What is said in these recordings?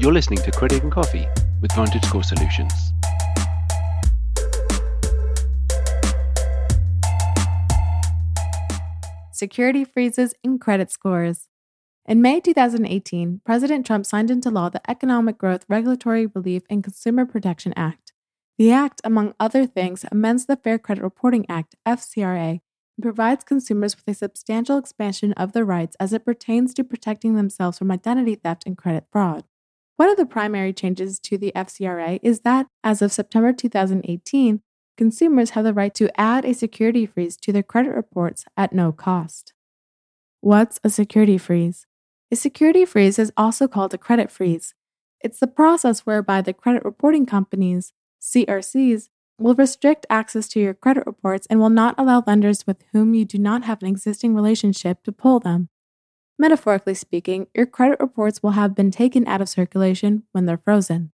You're listening to Credit and Coffee with VantageScore Solutions. Security freezes in credit scores. In May 2018, President Trump signed into law the Economic Growth, Regulatory Relief, and Consumer Protection Act. The Act, among other things, amends the Fair Credit Reporting Act, FCRA, and provides consumers with a substantial expansion of their rights as it pertains to protecting themselves from identity theft and credit fraud. One of the primary changes to the FCRA is that, as of September 2018, consumers have the right to add a security freeze to their credit reports at no cost. What's a security freeze? A security freeze is also called a credit freeze. It's the process whereby the credit reporting companies, CRCs, will restrict access to your credit reports and will not allow lenders with whom you do not have an existing relationship to pull them. Metaphorically speaking, your credit reports will have been taken out of circulation when they're frozen.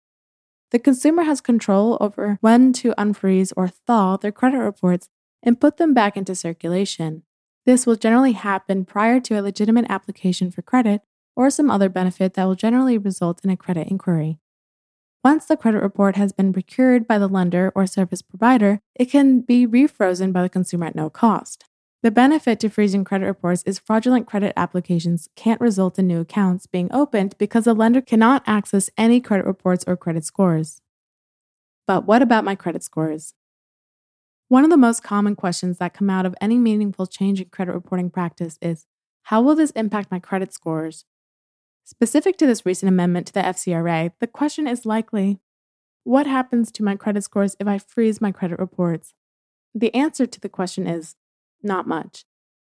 The consumer has control over when to unfreeze or thaw their credit reports and put them back into circulation. This will generally happen prior to a legitimate application for credit or some other benefit that will generally result in a credit inquiry. Once the credit report has been procured by the lender or service provider, it can be refrozen by the consumer at no cost. The benefit to freezing credit reports is fraudulent credit applications can't result in new accounts being opened because the lender cannot access any credit reports or credit scores. But what about my credit scores? One of the most common questions that come out of any meaningful change in credit reporting practice is how will this impact my credit scores? Specific to this recent amendment to the FCRA, the question is likely what happens to my credit scores if I freeze my credit reports? The answer to the question is not much.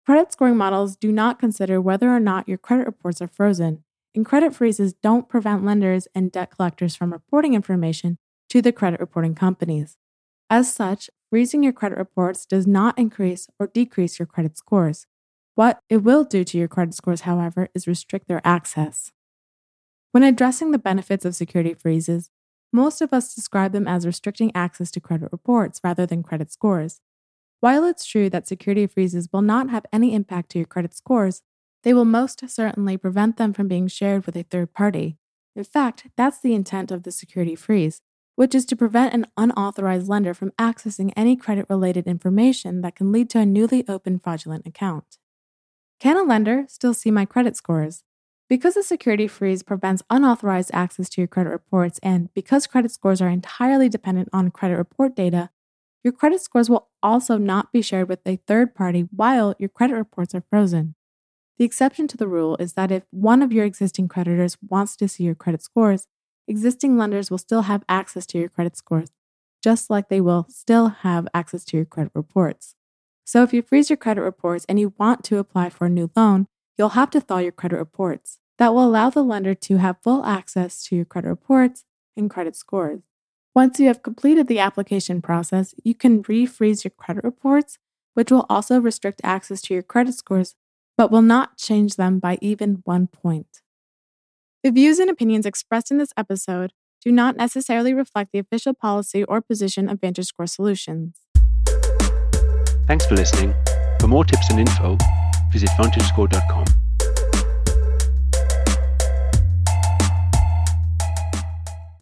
Credit scoring models do not consider whether or not your credit reports are frozen, and credit freezes don't prevent lenders and debt collectors from reporting information to the credit reporting companies. As such, freezing your credit reports does not increase or decrease your credit scores. What it will do to your credit scores, however, is restrict their access. When addressing the benefits of security freezes, most of us describe them as restricting access to credit reports rather than credit scores. While it's true that security freezes will not have any impact to your credit scores, they will most certainly prevent them from being shared with a third party. In fact, that's the intent of the security freeze, which is to prevent an unauthorized lender from accessing any credit related information that can lead to a newly opened fraudulent account. Can a lender still see my credit scores? Because the security freeze prevents unauthorized access to your credit reports, and because credit scores are entirely dependent on credit report data, your credit scores will also not be shared with a third party while your credit reports are frozen. The exception to the rule is that if one of your existing creditors wants to see your credit scores, existing lenders will still have access to your credit scores, just like they will still have access to your credit reports. So if you freeze your credit reports and you want to apply for a new loan, you'll have to thaw your credit reports. That will allow the lender to have full access to your credit reports and credit scores. Once you have completed the application process, you can refreeze your credit reports, which will also restrict access to your credit scores, but will not change them by even one point. The views and opinions expressed in this episode do not necessarily reflect the official policy or position of VantageScore Solutions. Thanks for listening. For more tips and info, visit vantagescore.com.